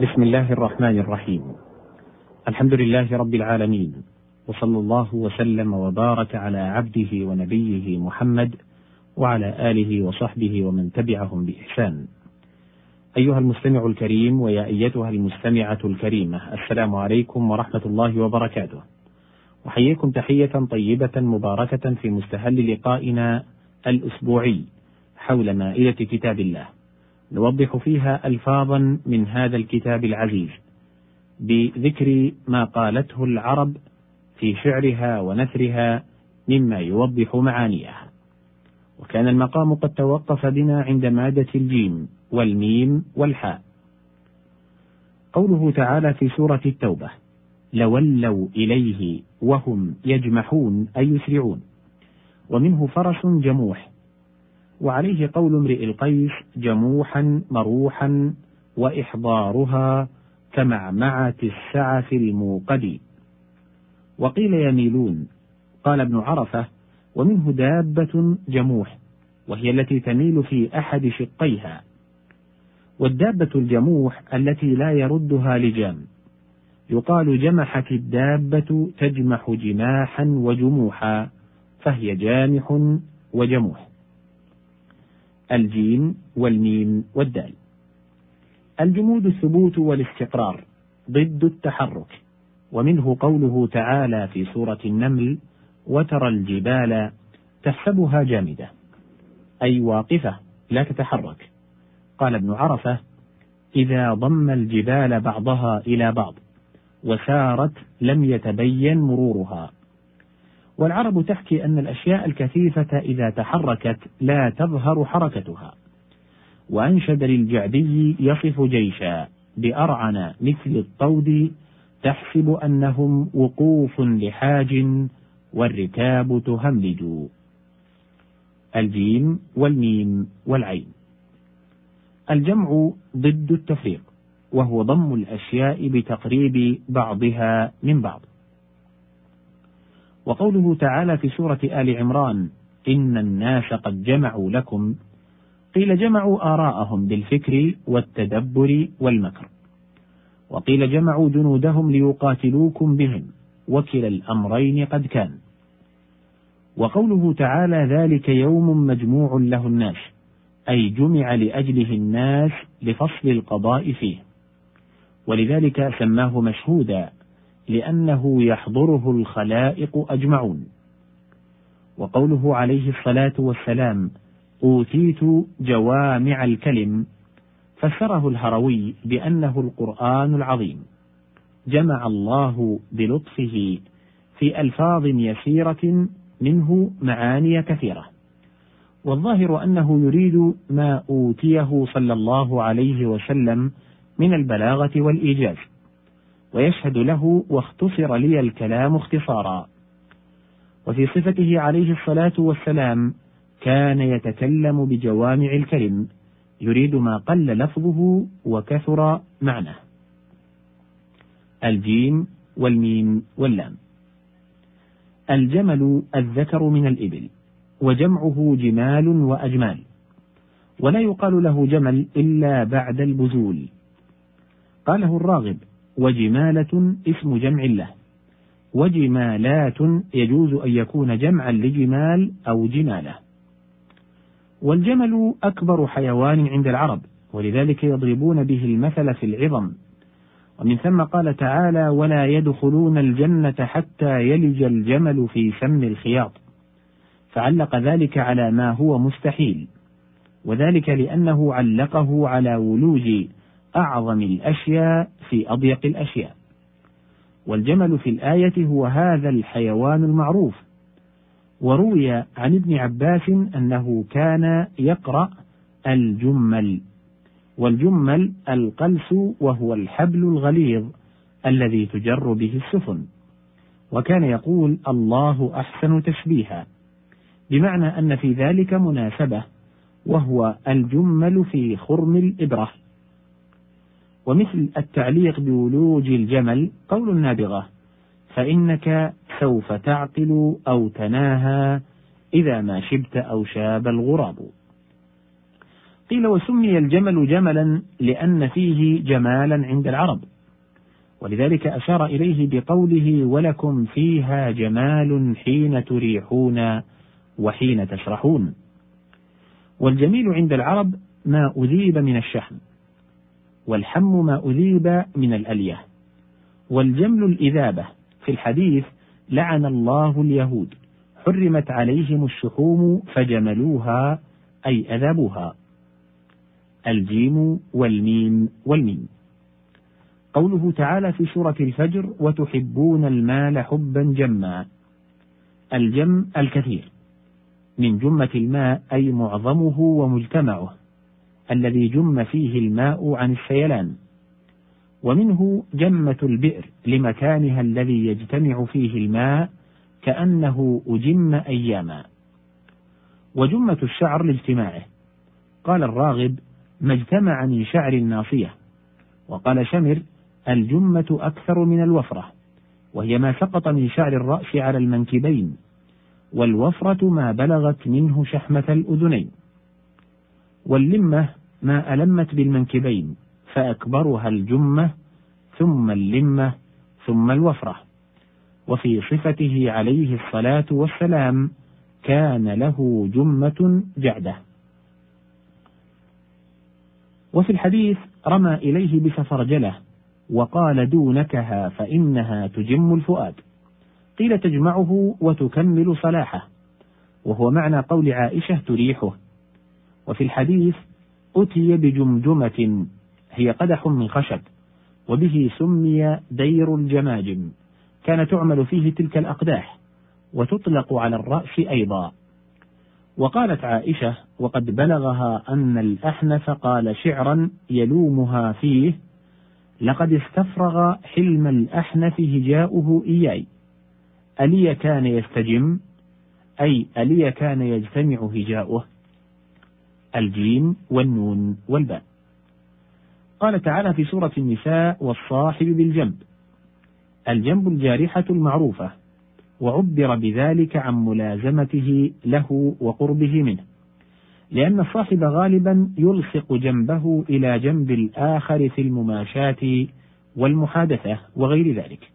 بسم الله الرحمن الرحيم. الحمد لله رب العالمين وصلى الله وسلم وبارك على عبده ونبيه محمد وعلى آله وصحبه ومن تبعهم بإحسان. أيها المستمع الكريم ويا أيتها المستمعة الكريمة السلام عليكم ورحمة الله وبركاته. أحييكم تحية طيبة مباركة في مستهل لقائنا الأسبوعي حول مائدة كتاب الله. نوضح فيها ألفاظا من هذا الكتاب العزيز بذكر ما قالته العرب في شعرها ونثرها مما يوضح معانيها. وكان المقام قد توقف بنا عند مادة الجيم والميم والحاء. قوله تعالى في سورة التوبة لولوا إليه وهم يجمحون أي يسرعون ومنه فرس جموح وعليه قول امرئ القيس جموحا مروحا وإحضارها كمعمعة السعف الموقد. وقيل يميلون قال ابن عرفة ومنه دابة جموح وهي التي تميل في أحد شقيها. والدابة الجموح التي لا يردها لجام يقال جمحت الدابة تجمح جماحا وجموحا فهي جامح وجموح. الجيم والميم والدال. الجمود الثبوت والاستقرار ضد التحرك ومنه قوله تعالى في سورة النمل وترى الجبال تحسبها جامدة. أي واقفة لا تتحرك. قال ابن عرفة إذا ضم الجبال بعضها إلى بعض وسارت لم يتبين مرورها. والعرب تحكي أن الأشياء الكثيفة إذا تحركت لا تظهر حركتها. وأنشد للجعدي يصف جيشا بأرعن مثل الطود تحسب أنهم وقوف لحاج والركاب تهملج الجيم والميم والعين. الجمع ضد التفريق وهو ضم الأشياء بتقريب بعضها من بعض. وقوله تعالى في سورة آل عمران إن الناس قد جمعوا لكم قيل جمعوا آراءهم بالفكر والتدبر والمكر. وقيل جمعوا جنودهم ليقاتلوكم بهم وكلا الأمرين قد كان. وقوله تعالى ذلك يوم مجموع له الناس أي جمع لأجله الناس لفصل القضاء فيه. ولذلك سماه مشهودا لأنه يحضره الخلائق أجمعون. وقوله عليه الصلاة والسلام أوتيت جوامع الكلم فسره الهروي بأنه القرآن العظيم. جمع الله بلطفه في ألفاظ يسيرة منه معاني كثيرة. والظاهر أنه يريد ما أوتيه صلى الله عليه وسلم من البلاغة والإيجاز. ويشهد له واختصر لي الكلام اختصارا. وفي صفته عليه الصلاة والسلام كان يتكلم بجوامع الكلم يريد ما قل لفظه وكثر معناه. الجيم والميم واللام. الجمل الذكر من الإبل وجمعه جمال وأجمال. ولا يقال له جمل إلا بعد البزول. قاله الراغب وجمالة اسم جمع له وجمالات يجوز أن يكون جمعا لجمال أو جمالة. والجمل أكبر حيوان عند العرب ولذلك يضربون به المثل في العظم. ومن ثم قال تعالى ولا يدخلون الجنة حتى يلج الجمل في سم الخياط فعلق ذلك على ما هو مستحيل. وذلك لأنه علقه على ولوج أعظم الأشياء في أضيق الأشياء. والجمل في الآية هو هذا الحيوان المعروف. وروي عن ابن عباس أنه كان يقرأ الجمل والجمل القلس وهو الحبل الغليظ الذي تجر به السفن. وكان يقول الله أحسن تشبيها بمعنى أن في ذلك مناسبة وهو الجمل في خرم الإبرة. ومثل التعليق بولوج الجمل قول النابغة فإنك سوف تعقل أو تناهى إذا ما شبت أو شاب الغراب. قيل وسمي الجمل جملا لأن فيه جمالا عند العرب ولذلك أشار إليه بقوله ولكم فيها جمال حين تريحون وحين تسرحون. والجميل عند العرب ما أذيب من الشحم والحم ما أذيب من الألية. والجمل الإذابة في الحديث لعن الله اليهود حرمت عليهم الشحوم فجملوها أي أذابوها. الجيم والميم والميم. قوله تعالى في سورة الفجر وتحبون المال حبا جما الجم الكثير. من جمة الماء أي معظمه ومجتمعه. الذي جم فيه الماء عن السيلان. ومنه جمة البئر لمكانها الذي يجتمع فيه الماء كأنه أجم أياما. وجمة الشعر لاجتماعه. قال الراغب ما اجتمع من شعر الناصية وقال شمر الجمة أكثر من الوفرة وهي ما سقط من شعر الرأس على المنكبين والوفرة ما بلغت منه شحمة الأذنين واللمة ما ألمت بالمنكبين فأكبرها الجمة ثم اللمة ثم الوفرة. وفي صفته عليه الصلاة والسلام كان له جمة جعدة. وفي الحديث رمى إليه بسفرجلة وقال دونكها فإنها تجم الفؤاد. قيل تجمعه وتكمل صلاحه وهو معنى قول عائشة تريحه. وفي الحديث أتي بجمجمة هي قدح من خشب وبه سمي دير الجماجم كان تعمل فيه تلك الأقداح وتطلق على الرأس أيضا. وقالت عائشة وقد بلغها أن الأحنف قال شعرا يلومها فيه لقد استفرغ حلم الأحنف هجاؤه إياي ألي كان يستجم؟ أي ألي كان يجتمع هجاؤه؟ الجيم والنون والباء. قال تعالى في سورة النساء والصاحب بالجنب. الجنب الجارحة المعروفة وعبر بذلك عن ملازمته له وقربه منه. لأن الصاحب غالبا يلصق جنبه إلى جنب الآخر في المماشاة والمحادثة وغير ذلك.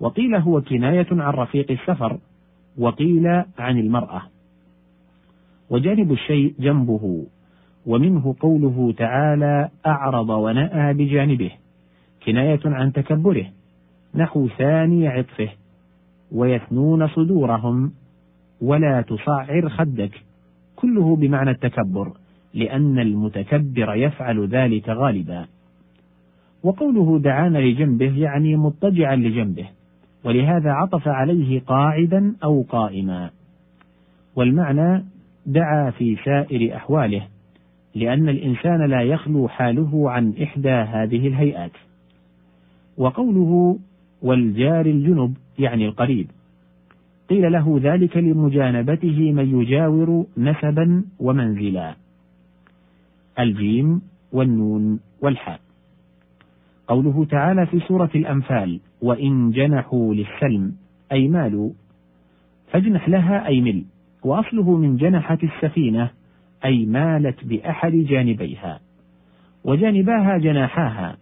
وقيل هو كناية عن رفيق السفر وقيل عن المرأة. وجانب الشيء جنبه ومنه قوله تعالى أعرض ونأى بجانبه كناية عن تكبره نحو ثاني عطفه ويثنون صدورهم ولا تصعر خدك. كله بمعنى التكبر لأن المتكبر يفعل ذلك غالبا. وقوله دعانا لجنبه يعني مضطجعا لجنبه ولهذا عطف عليه قاعدا أو قائما. والمعنى دعا في سائر أحواله لأن الإنسان لا يخلو حاله عن إحدى هذه الهيئات. وقوله والجار الجنب يعني القريب. قيل له ذلك لمجانبته من يجاور نسبا ومنزلا. الجيم والنون والحاء. قوله تعالى في سورة الأنفال وإن جنحوا للسلم أي مالوا فاجنح لها أي مل. وأصله من جنحة السفينة أي مالت بأحد جانبيها. وجانباها جناحاها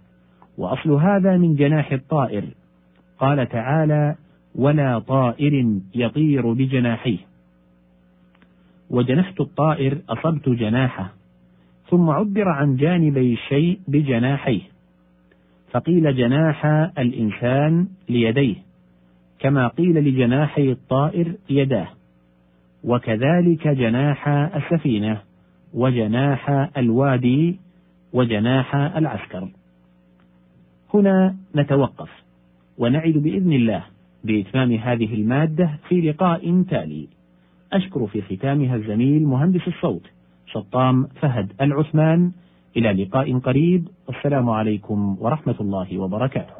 وأصل هذا من جناح الطائر. قال تعالى ولا طائر يطير بجناحيه. وجنحت الطائر أصبت جناحه ثم عبر عن جانبي الشيء بجناحيه. فقيل جناح الإنسان ليديه كما قيل لجناحي الطائر يداه. وكذلك جناح السفينة وجناح الوادي وجناح العسكر. هنا نتوقف ونعد بإذن الله بإتمام هذه المادة في لقاء تالي. أشكر في ختامها الزميل مهندس الصوت شطام فهد العثمان. إلى لقاء قريب. والسلام عليكم ورحمة الله وبركاته.